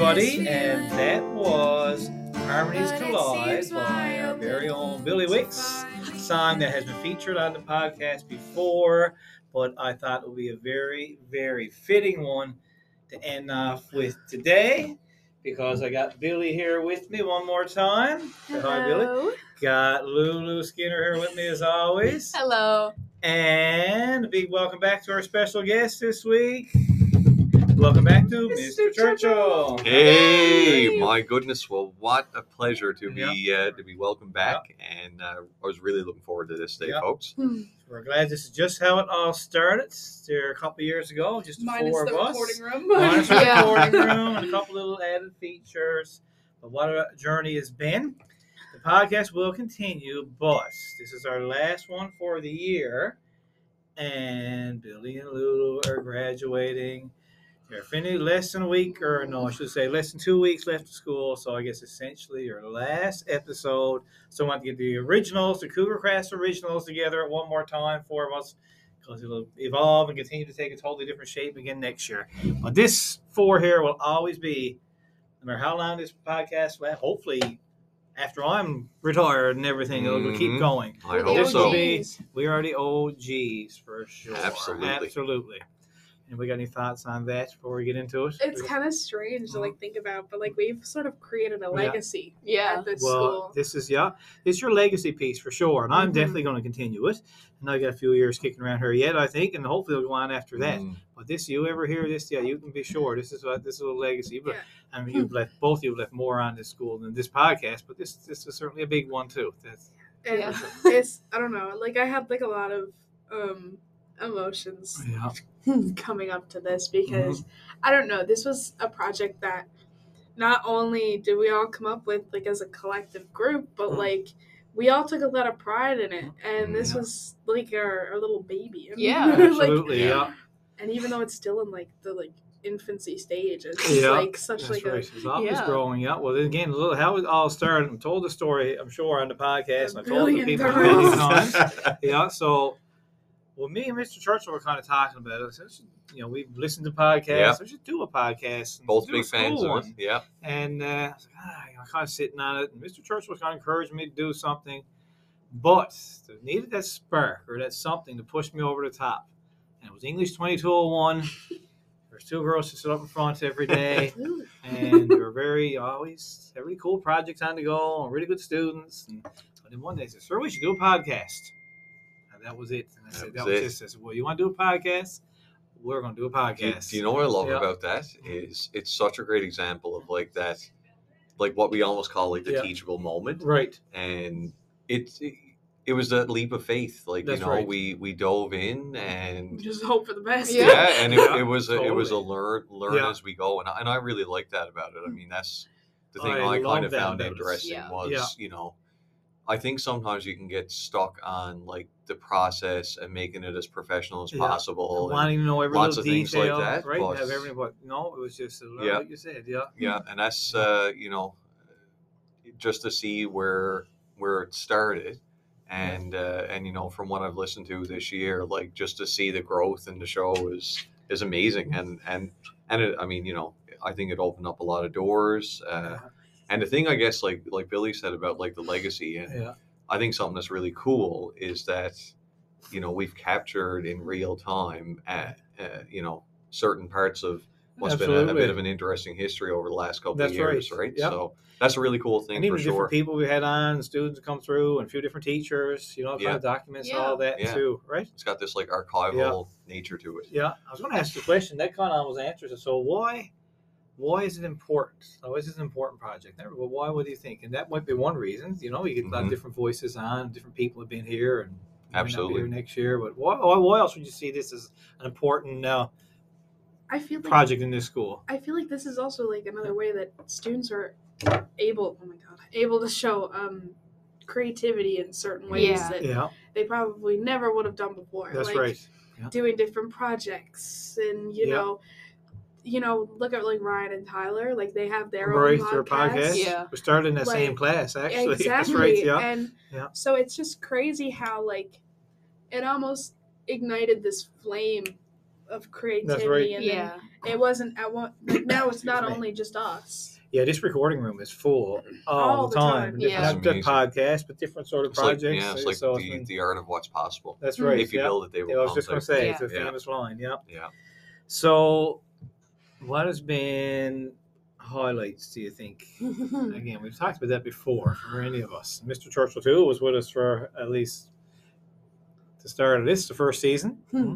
everybody, and that was Harmonies Collide by our very own Billie Wicks. Song that has been featured on the podcast before, but I thought it would be a very, very fitting one to end off with today because I got Billie here with me one more time. Say Hi, Billie. Hello. Got Lulu Skinner here with me as always. Hello. And a big welcome back to our special guest this week. Welcome back to Mr. Mr. Churchill. Hey, Hey. my goodness! Well, what a pleasure to be uh, to be welcome back, and uh, I was really looking forward to this day, Yeah. folks. We're glad this is just how it all started. There a couple years ago, just the Minus four the of us. recording room. Minus the Yeah. recording room and a couple little added features. But what a journey has been. The podcast will continue, but this is our last one for the year. And Billie and Lulu are graduating. They're finished less than a week, or no, I should say less than two weeks left of school. So I guess essentially your last episode. So I want to get the originals, the CougarCast originals together one more time for us because it'll evolve and continue to take a totally different shape again next year. But this four here will always be, no matter how long this podcast lasts, hopefully after I'm retired and everything, it'll keep Mhm. going. I hope This so. will be- We are the old OGs for sure. Absolutely. Absolutely. And we got any thoughts on that before we get into it? It's kind of strange to like think about, but like we've sort of created a legacy Yeah. at this well, school. this is yeah, it's your legacy piece for sure, and I'm Mhm. definitely going to continue it. And I got a few years kicking around here yet, I think, and hopefully it'll go on after that. Mm, But this, you ever hear this? Yeah, you can be sure this is what this is a legacy. But Yeah. I mean, you've left both you've left more on this school than this podcast, but this this is certainly a big one too. That's, and Yeah. it's I don't know, like I had like a lot of um emotions yeah, coming up to this because I don't know, this was a project that not only did we all come up with like as a collective group, but Mhm. like we all took a lot of pride in it, and this Yeah. was like our, our little baby. Yeah. absolutely. Yeah. yeah, and even though it's still in like the like infancy stage, it's Yeah, like such that's like right. a It's always Yeah. growing. Yeah. Well, then again, a little how it all started. I told the story. I'm sure on the podcast. I told the people many times. yeah. So, well, me and Mr. Churchill were kind of talking about it. I said, you know, we've listened to podcasts. Yeah. We should do a podcast. and Both big fans school of one. it. Yeah. And uh, I was like, ah, you know, kind of sitting on it. And Mr. Churchill was kind of encouraging me to do something, but there needed that spark or that something to push me over the top. And it was English 2201. There's two girls who sit up in front every day, and they were very always every cool projects on the go, and really good students. And, and then one day I said, "Sir, we should do a podcast." And that was it. And I said, was "That was it. it." I said, "Well, you want to do a podcast? We're going to do a podcast." do you know what I love Yeah. about that is it's such a great example of like that, like what we almost call like the Yeah. teachable moment, Right. and it, it it was that leap of faith. Like That's you know, right. we we dove in and just hope for the best. yeah, Yeah. and it, Yeah, it was a, it was a learn learn Yeah. as we go, and I, and I really like that about it. I mean, that's the thing I I, kind of found about interesting Yeah. was Yeah. you know, I think sometimes you can get stuck on like the process and making it as professional as Yeah. possible. and- wanting to know every lots of things like detail, that, right? but- Have but no, it was just Yeah. like you said, yeah. yeah, and that's uh, you know, just to see where where it started. And uh, and you know from what I've listened to this year, like just to see the growth in the show is is amazing, and and and it, I mean you know I think it opened up a lot of doors, uh, And the thing I guess like like Billie said about like the legacy and Yeah. I think something that's really cool is that you know we've captured in real time uh, uh, you know certain parts of what's been a, a bit of an interesting history over the last couple That's of years, right. right? Yep. So that's a really cool thing and even for different sure. people we had on, students come through, and a few different teachers. You know, kind Yeah. of documents Yeah. all that Yeah. too, right? It's got this like archival nature to it. Yeah, I was going to ask the question. That kind of almost answers it. So why, why is it important? Why is it an important project? Well, why? What do you think? And that might be one reason. You know, you get a lot of Mhm. different voices on. Different people have been here, and might Absolutely. here next year. But why, why? Why else would you see this as an important uh, I feel like project in this school? I feel like this is also like another way that students are able. Oh my god, able to show um creativity in certain ways Yeah. that Yeah, they probably never would have done before. that's like, right. Yeah. doing different projects and you Yeah. know you know look at like Ryan and Tyler like they have their right, own their podcast. podcast. Yeah. We started in that Like, same class, actually. Exactly. That's right. Yeah. And Yeah. so it's just crazy how like it almost ignited this flame of creativity and then Yeah. it wasn't at one like now it's not only just us. Yeah, this recording room is full all, All the the time. time. Different- Yeah. Not just podcasts, but different sort of It's like, projects. yeah, it's like so the, the art of what's possible. that's hmm. right. If you yeah. build it, they will Yeah, I was just going to say, Yeah. it's a Yeah. famous line. Yeah. Yeah. So, what has been highlights, do you think? Again, we've talked about that before for any of us. Mr. Churchill, too, was with us for at least the start of this, the first season. Hmm.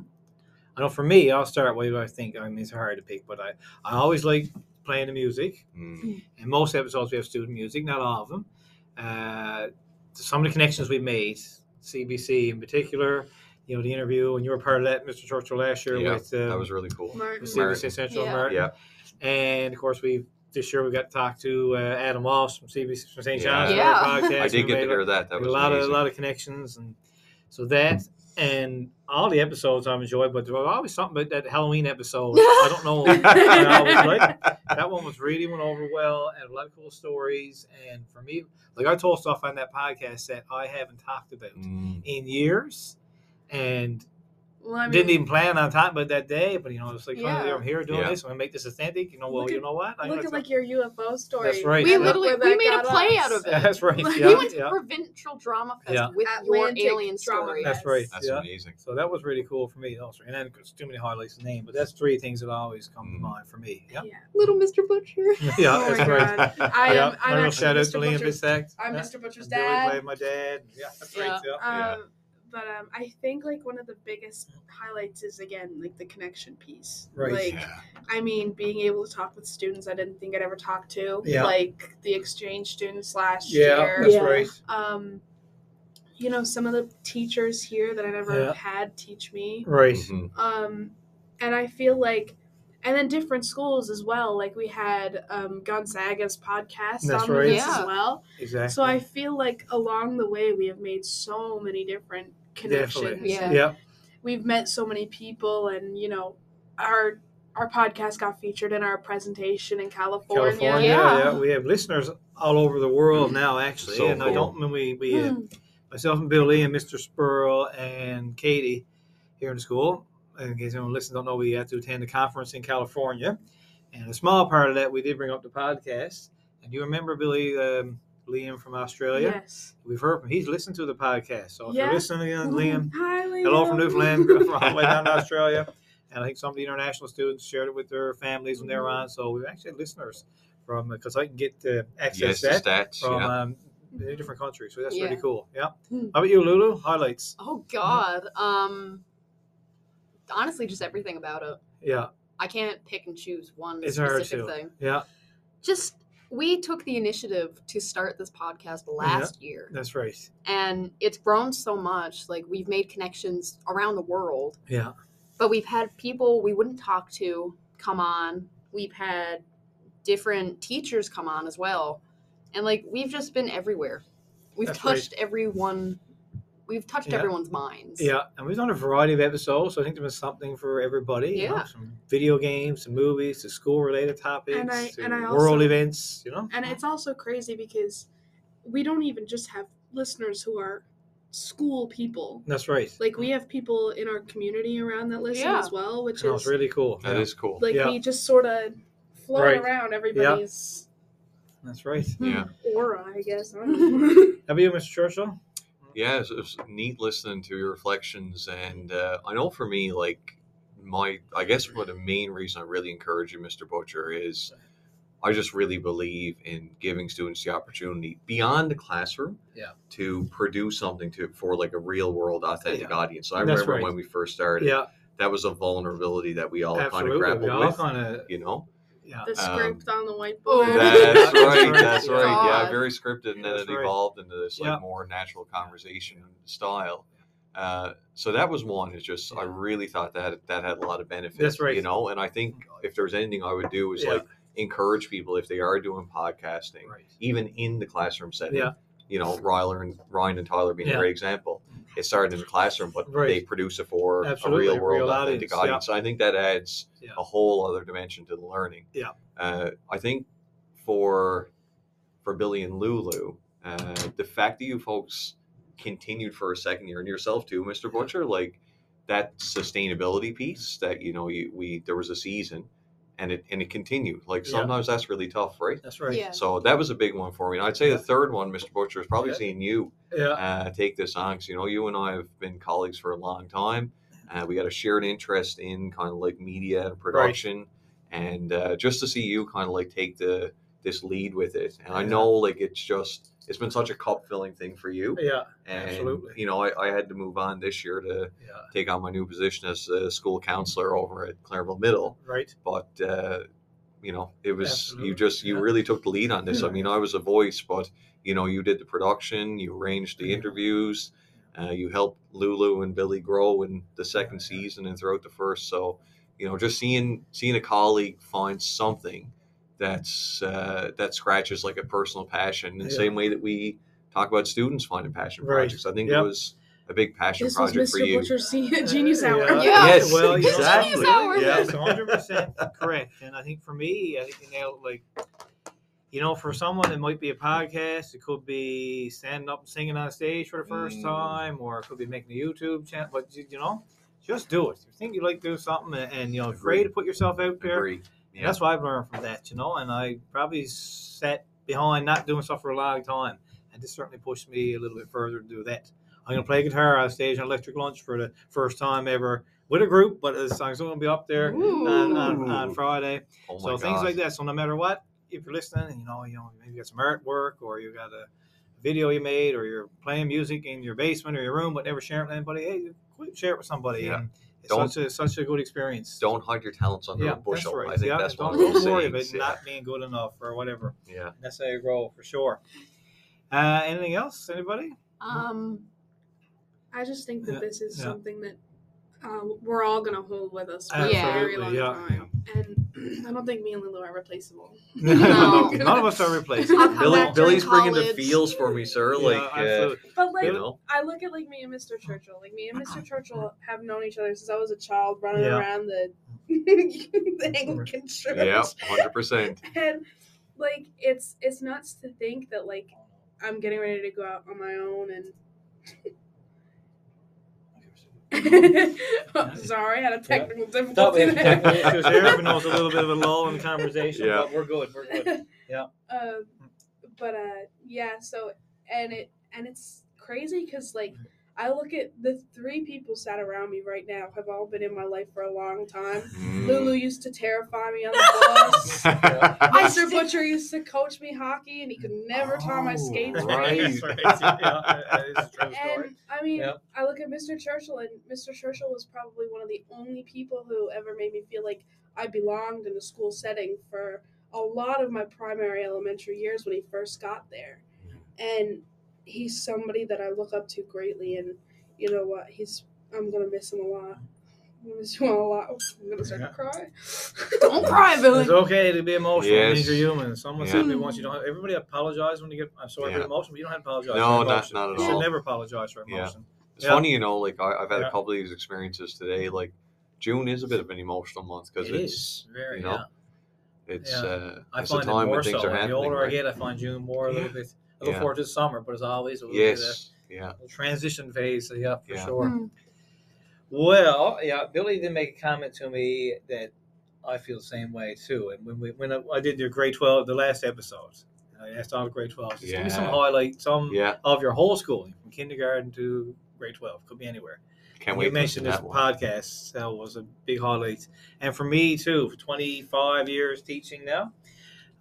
I know for me, I'll start with what I think. I mean, it's hard to pick, but I, I always like playing the music. Mm. In most episodes, we have student music, not all of them. Uh, some of the connections we made, CBC in particular, you know, the interview, and you were part of that, Mr. Churchill, last year Yeah, with um, that was really cool. Martin. with Martin. CBC Central Yeah. Martin. Yeah. And of course, we this year we got to talk to uh, Adam Walsh from CBC from St. John's. for Yeah. podcast. I did get to hear that. That a lot amazing. of a lot of connections, and so that and all the episodes I've enjoyed, but there was always something about that Halloween episode. I don't know. I always liked. That one was really went over well, and a lot of cool stories. And for me, like I told stuff on that podcast that I haven't talked about Mm. in years, and Well, I mean, didn't even plan on talking about that day. But you know, it's like Yeah. I'm here doing Yeah. this. I'm gonna make this authentic. You know, well, Look you know what? I'm look at like your UFO story. That's right. We Yeah. literally we made a play us. out of it. That's right. We Yeah, we went to yeah. Provincial Drama Fest Yeah. with your Atlantic alien story. Fest. That's right. That's yeah. amazing. So that was really cool for me also. And then there's too many highlights to name, but that's three things that always come to Mhm. mind for me. Yeah. Yeah. Little Mr. Boutcher. Yeah, Oh that's my right. I am. I'm My little actually shout out Mr. to Liam Boutcher's- Bissack. I'm. Mr. Boutcher's dad. played my dad. Yeah, that's right. Yeah. Yeah. But um, I think like one of the biggest highlights is again like the connection piece. Right. Like, Yeah. I mean, being able to talk with students I didn't think I'd ever talk to. Yeah. Like the exchange students last Yeah, year. that's Yeah. right. Um, you know, some of the teachers here that I never Yeah. had teach me. Right. Mhm. Um, and I feel like, and then different schools as well. Like we had um, Gonzaga's podcast That's on right. this Yeah. as well. Exactly. So I feel like along the way we have made so many different connections. Definitely. Yeah. Yeah. We've met so many people, and you know, our our podcast got featured in our presentation in California. California. Yeah. Yeah. We have listeners all over the world now, actually. So and I don't when we we uh, Hmm. myself and Billie and Mr. Spurl and Katie here in the school. In case anyone listens don't know, we had to attend a conference in California. And a small part of that, we did bring up the podcast. And you remember Billie um, Liam from Australia? Yes. We've heard from he's listened to the podcast. So if Yeah. you're listening again, Liam, Hi, Liam. hello from Newfoundland, from all the way down to Australia. And I think some of the international students shared it with their families when they were on. So we've actually had listeners from because I can get uh, access Yes, to that stats. from yeah. um, different countries. So that's Yeah. really cool. Yeah. Hmm. How about you, Lulu? Highlights. Oh God. Um. Honestly, just everything about it. Yeah. I can't pick and choose one It's specific thing. Yeah. Just we took the initiative to start this podcast last year, That's right. and it's grown so much. Like we've made connections around the world, Yeah. but we've had people we wouldn't talk to come on. We've had different teachers come on as well, and like we've just been everywhere. We've That's right. touched everyone. We've touched Yeah. everyone's minds. Yeah. And we've done a variety of episodes. So I think there was something for everybody. you know, Yeah. From video games to movies to school related topics And I- to and I world also- events, you know? And it's also crazy because we don't even just have listeners who are school people. That's right. Like we have people in our community around that listen Yeah. as well, which No, is it's really cool. That yeah. is cool. like Yeah. we just sort of float Right. around everybody's That's right. Yeah. aura, I guess. I don't. How about you, Mr. Churchill? Yeah, it's, it's neat listening to your reflections, and uh, I know for me, like my, I guess what the main reason I really encourage you, Mr. Boutcher, is I just really believe in giving students the opportunity beyond the classroom, Yeah. to produce something to for like a real world authentic Yeah. audience. I That's remember right. when we first started, Yeah, that was a vulnerability that we all kind of grappled We all with, kind of, you know. Yeah. the Um, script on the whiteboard. Oh. That's That's right. right. That's right. Yeah, very scripted, and then That's it right. evolved into this like Yeah. more natural conversation style. Uh, so that was one. It's just I really thought that that had a lot of benefits. That's right. You know, and I think if there's anything I would do is Yeah. like encourage people if they are doing podcasting, Right. even in the classroom setting. Yeah. You know, Ryler and Ryan and Tyler being Yeah. a great example. it started in the classroom, but Right. they produce it for Absolutely, a real world real authentic audience, yeah. So I think that adds Yeah. a whole other dimension to the learning. Yeah. Uh, I think for for Billie and Lulu, uh, the fact that you folks continued for a second year and yourself too, Mr. Boutcher, like that sustainability piece that you know you we there was a season and it and it continued. Like Yeah. sometimes that's really tough, right? That's right. Yeah. So that was a big one for me. And I'd say Yeah. the third one, Mr. Boutcher, is probably Yeah. seeing you Yeah. uh, take this on because you know you and I have been colleagues for a long time. Uh, we got a shared interest in kind of like media and production, and uh, just to see you kind of like take the this lead with it, and I know like it's just it's been such a cup filling thing for you, Yeah. and absolutely. you know I, I had to move on this year to Yeah. take on my new position as a school counselor over at Clareville Middle, Right. but. Uh, you know, it was Absolutely, you just you yeah. really took the lead on this. I mean, I was a voice, but you know, you did the production, you arranged the Yeah. interviews, uh, you helped Lulu and Billie grow in the second Yeah, yeah. season and throughout the first. So, you know, just seeing seeing a colleague find something that's uh, that scratches like a personal passion in the Yeah. same way that we talk about students finding passion Right. projects. I think Yep. it was a big passion This was project for Mr. you. Boutcher's genius hour. Yeah. Yeah. Yes, well, you know, exactly. Genius hour. Yeah. Yes, 100% correct. And I think for me, I think you nailed like, you know, for someone, it might be a podcast. It could be standing up and singing on stage for the first Mm. time, or it could be making a YouTube channel. But, you, you know, just do it. If you think you like to do something and, and you know, afraid to put yourself out there, Agree. Yeah. that's what I've learned from that, you know. And I probably sat behind not doing stuff for a long time, and this certainly pushed me a little bit further to do that. I'm gonna play guitar on stage on Electric Lunch for the first time ever with a group, but the song's gonna be up there on, on, on Friday. Oh so things like that. So no matter what, if you're listening, you know, you know, maybe you got some artwork or you got a video you made, or you're playing music in your basement or your room, but never sharing it with anybody. Hey, share it with somebody. Yeah. And Don't- such a such a good experience. Don't hide your talents under yeah, a bushel. That's right. I think yeah, that's one don't, of those don't worry about Yeah. not being good enough or whatever. yeah. That's how you grow for sure. Uh, anything else? Anybody? Um, I just think that Yeah, this is yeah. something that uh, we're all gonna hold with us for a very long yeah, time, and I don't think me and Lulu are replaceable. No. None of us are replaceable. Billie, back during Billie's bringing the college. feels for me, sir. Yeah, like, uh, absolutely. But like, you know, I look at like me and Mr. Churchill. Like me and Mr. Churchill have known each other since I was a child, running Yeah. around the the Anglican church. yeah, hundred percent. and like it's it's nuts to think that like I'm getting ready to go out on my own and. Oh, sorry, I had a technical Thought we difficulty had there. technical issues there. Everyone knows a little bit of a lull in the conversation, Yeah. but we're good. We're good. Yeah. um, but uh, yeah. So and it and it's crazy because like I look at the three people sat around me right now have all been in my life for a long time. Mm. Lulu used to terrify me on the bus. Mr. see- Boutcher used to coach me hockey, and he could never tie my Oh, skates right. right. Right. Yeah, that is a true story. And I mean, Yep. I look at Mr. Churchill, and Mr. Churchill was probably one of the only people who ever made me feel like I belonged in a school setting for a lot of my primary elementary years when he first got there. And he's somebody that I look up to greatly, and you know what? He's I'm gonna miss him a lot. I'm gonna miss him a lot. I'm gonna start Yeah. to cry. don't cry, Billie. It's okay to be emotional. It means Yes. you're human. Someone Yeah. said me once, you don't. Have, Everybody apologize when you get. I'm sorry Yeah. for emotion, but you don't have to apologize. No, for not- not at You should all. never apologize for Yeah. emotion. It's Yeah. funny, you know, like I, I've had Yeah. a couple of these experiences today. Like June is a bit of an emotional month because It it's is very. you know, yeah. it's Yeah. uh, I it's a find it time more when things so. are The happening. older I get, I find June more a little Yeah. bit. I look Yeah. forward to summer, but as always, a little bit of Yes, yeah, a transition phase. So yeah, for Yeah. sure. Hmm. Well, yeah, Billie did make a comment to me that I feel the same way too. And when we when I, I did your grade twelve, the last episode, I asked all the grade twelve, just give me some Yeah. highlight, some yeah. of your whole schooling from kindergarten to grade twelve, could be anywhere. Can't wait. you mentioned this one. podcast that was a big highlight, and for me too, for twenty five years teaching now.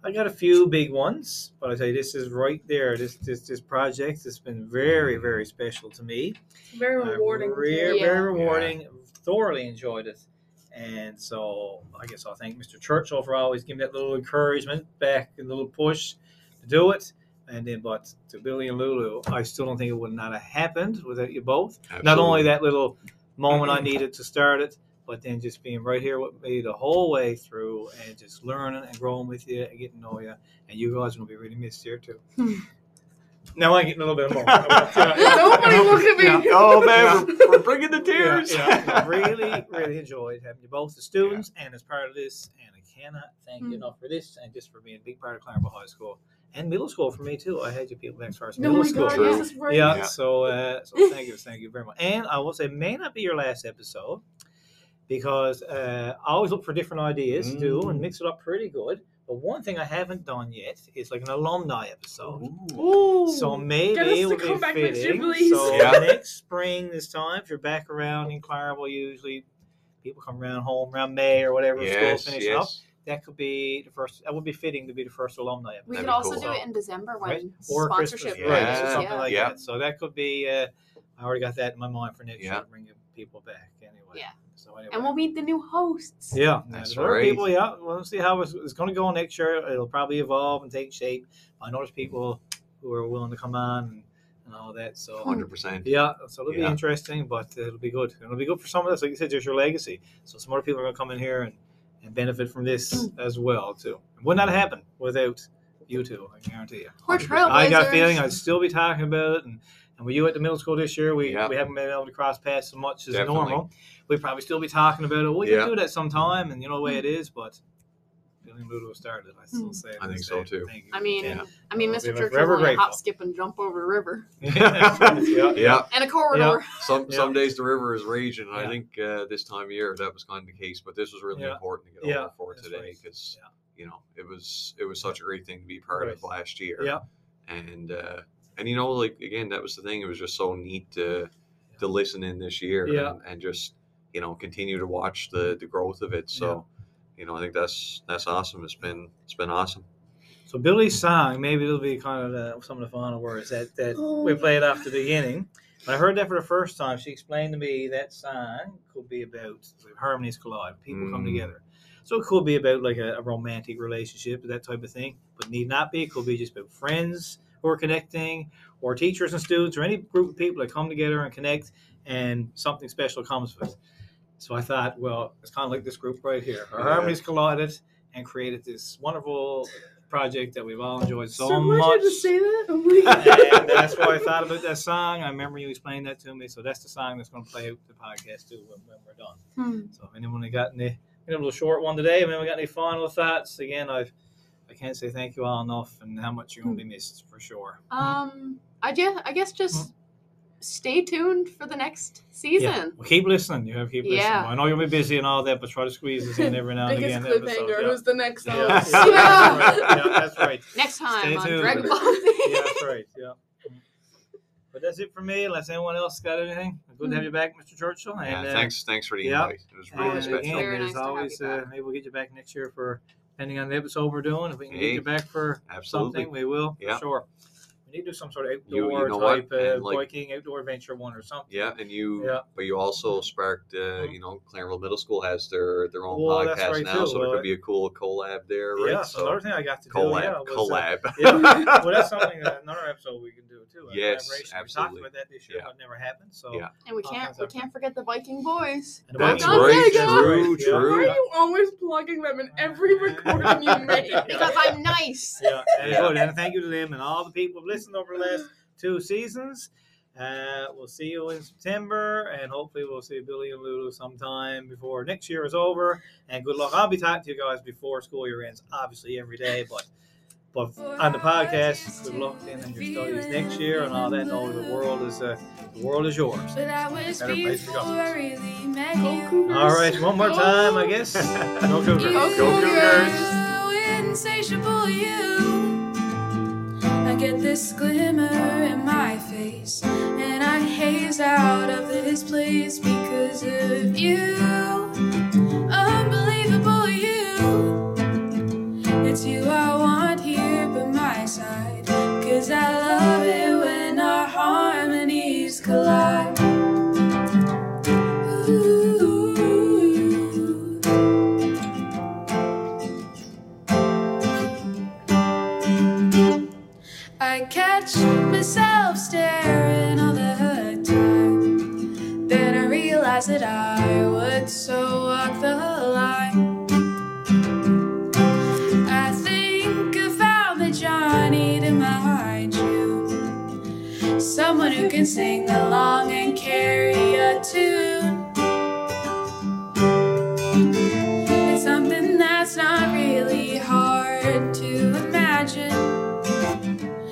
I got a few big ones, but I tell you, this is right there. This this this project has been very, very special to me. Very rewarding. Very, Yeah. very rewarding. Thoroughly enjoyed it. And so I guess I'll thank Mr. Churchill for always giving that little encouragement back and little push to do it. And then, but to Billie and Lulu, I still don't think it would not have happened without you both. Absolutely. Not only that little moment I needed to start it, but then just being right here with me the whole way through and just learning and growing with you and getting to know you. And you guys will be really missed here too. Now I get a little bit more. Nobody look at me. Yeah. oh man, we're, we're bringing the tears. yeah, yeah. really, really enjoyed having you both as students and as part of this. And I cannot thank you Mm. enough for this and just for being a big part of Clareville High School and middle school for me too. I had you people next as No, middle my school. God, True. this is right. Yeah, Yeah. so uh, so thank you, thank you very much. And I will say, may not be your last episode because uh, I always look for different ideas to do and Mm. mix it up pretty good. But one thing I haven't done yet is like an alumni episode. Ooh. So maybe Get us it to would be back fitting. So Yeah. next spring, this time, if you're back around in Clareville, usually people come around home around May or whatever. yes, school's finishing up. That could be the first. That would be fitting to be the first alumni episode. We could also cool. do it in December when Right. Or sponsorship Christmas, right? Yeah. So something yeah. like Yeah. that. So that could be. Uh, I already got that in my mind for next Yeah. year, bringing people back anyway. Yeah. So anyway. and we'll meet the new hosts. yeah, That's right. People, yeah, we'll see how it's, it's going to go next year. It'll probably evolve and take shape. I know there's people who are willing to come on and, and all that. So hmm. Hundred percent. yeah, so it'll be interesting, but it'll be good. It'll be good for some of us. Like you said, there's your legacy. So some other people are going to come in here and, and benefit from this hmm. as well too. It would not happen without you two. I guarantee you. We're 100%. trailblazers. I got a feeling I'd still be talking about it. And, and with you at the middle school this year, we, Yeah. we haven't been able to cross paths as much as Definitely. normal. We'd probably still be talking about it. We Yeah. can do that sometime, and you know the way it is, but Billie and Lulu started. I still Mm. say I think so, too. I mean, Yeah. I mean, We'll Mr. be Churchill forever only hop, skip, and jump over a river yeah. Yeah. and a corridor. Some Yeah. some days the river is raging. and I think uh, this time of year that was kind of the case, but this was really Yeah. important to get Yeah, over for that's today right. because Yeah. you know it was it was such a great thing to be part of last year. Yeah. and uh, and you know like again that was the thing. It was just so neat to to listen in this year Yeah. and, and just you know continue to watch the the growth of it. So you know I think that's that's awesome. It's been it's been awesome. So Billie's song, maybe it'll be kind of the, some of the final words that, that we played off the beginning. When I heard that for the first time, she explained to me that song could be about harmonies collide, people come Mm. together. So it could be about like a, a romantic relationship, that type of thing, but need not be. It could be just about friends who are connecting, or teachers and students, or any group of people that come together and connect, and something special comes with it. So I thought, well, it's kind of like this group right here. Our Yeah. harmonies collided and created this wonderful project that we've all enjoyed so, so much. much. to say that. Oh and that's why I thought about that song. I remember you explained that to me. So that's the song that's going to play out the podcast too when, when we're done. Hmm. So if anyone that got any, you know, a little short one today, if anyone got any final thoughts, again, I've, I can't say thank you all enough and how much you're going to be missed for sure. Um, I guess I guess just stay tuned for the next season. Yeah. Well, keep listening. You have to keep listening. Yeah. I know you'll be busy and all that, but try to squeeze this in every now and Biggest again. episodes, cliffhanger. yeah. Who's the next Yeah, one? yeah, that's right. Yeah, that's right. Next time Stay on tuned. Dragon Ball Z. yeah, that's right. Yeah. But that's it for me. Unless anyone else got anything, good to have you back, Mr. Churchill. Yeah, And, uh, thanks thanks for the yeah. invite. It was really Always special. again, Very there's nice to have always you uh, maybe we'll get you back next year for depending on the episode we're doing. If we can Hey, get you back for Absolutely. something, we will Yeah. for sure. We need to do some sort of You- you outdoor know type uh, And, like- biking, outdoor adventure one or something. Yeah, and you, Yeah. but you also sparked, uh, you know, Clareville Middle School has their their own Well, podcast right, now, too. so there Well, could be a cool collab there, right? Yeah, so another thing I got to do, collab, yeah, was, uh, collab. yeah, well, that's something that another episode we can do too. a Yes, collaboration. We absolutely. talked about that this year, Yeah. but never happened. So Yeah. And we can't we can't forget the Viking boys. And That's right, Boys, true, that's true. Why are you always plugging them in every recording you make? Because I'm nice. Yeah, and Yeah. good. And thank you to them and all the people who've listened over the last two seasons. Uh, we'll see you in September, and hopefully we'll see Billie and Lulu sometime before next year is over. And good luck. I'll be talking to you guys before school year ends, obviously every day, but but on the podcast, good luck in your studies next year and all that. Know the world is uh, the world is yours. But that was Better place to go. Really met you. All right, one more time, I guess. Go Cougars. You, Go Cougars. insatiable you. Get this glimmer in my face, can sing along and carry a tune. It's something that's not really hard to imagine.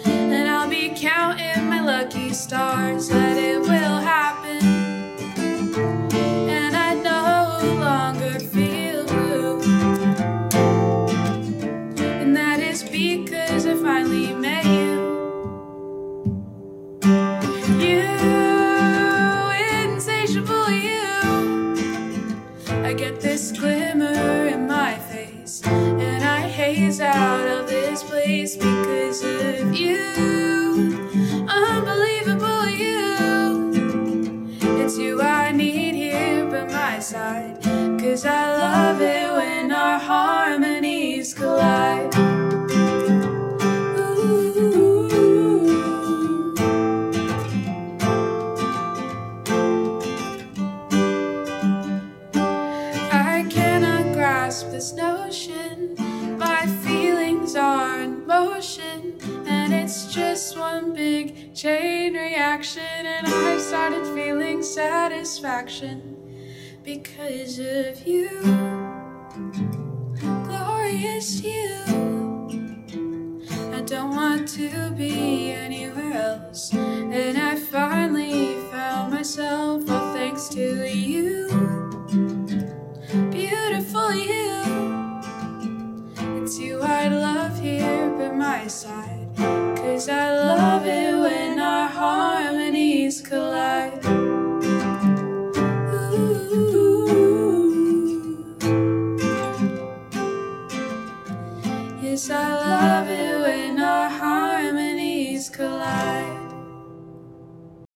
And I'll be counting my lucky stars Out of this place because of you. Unbelievable you. It's you I need here by my side, cause I And I started feeling satisfaction because of you, glorious you. I don't want to be anywhere else, and I finally found myself all thanks to you beautiful you. It's you I love here by my side. Cause I love I love harmonies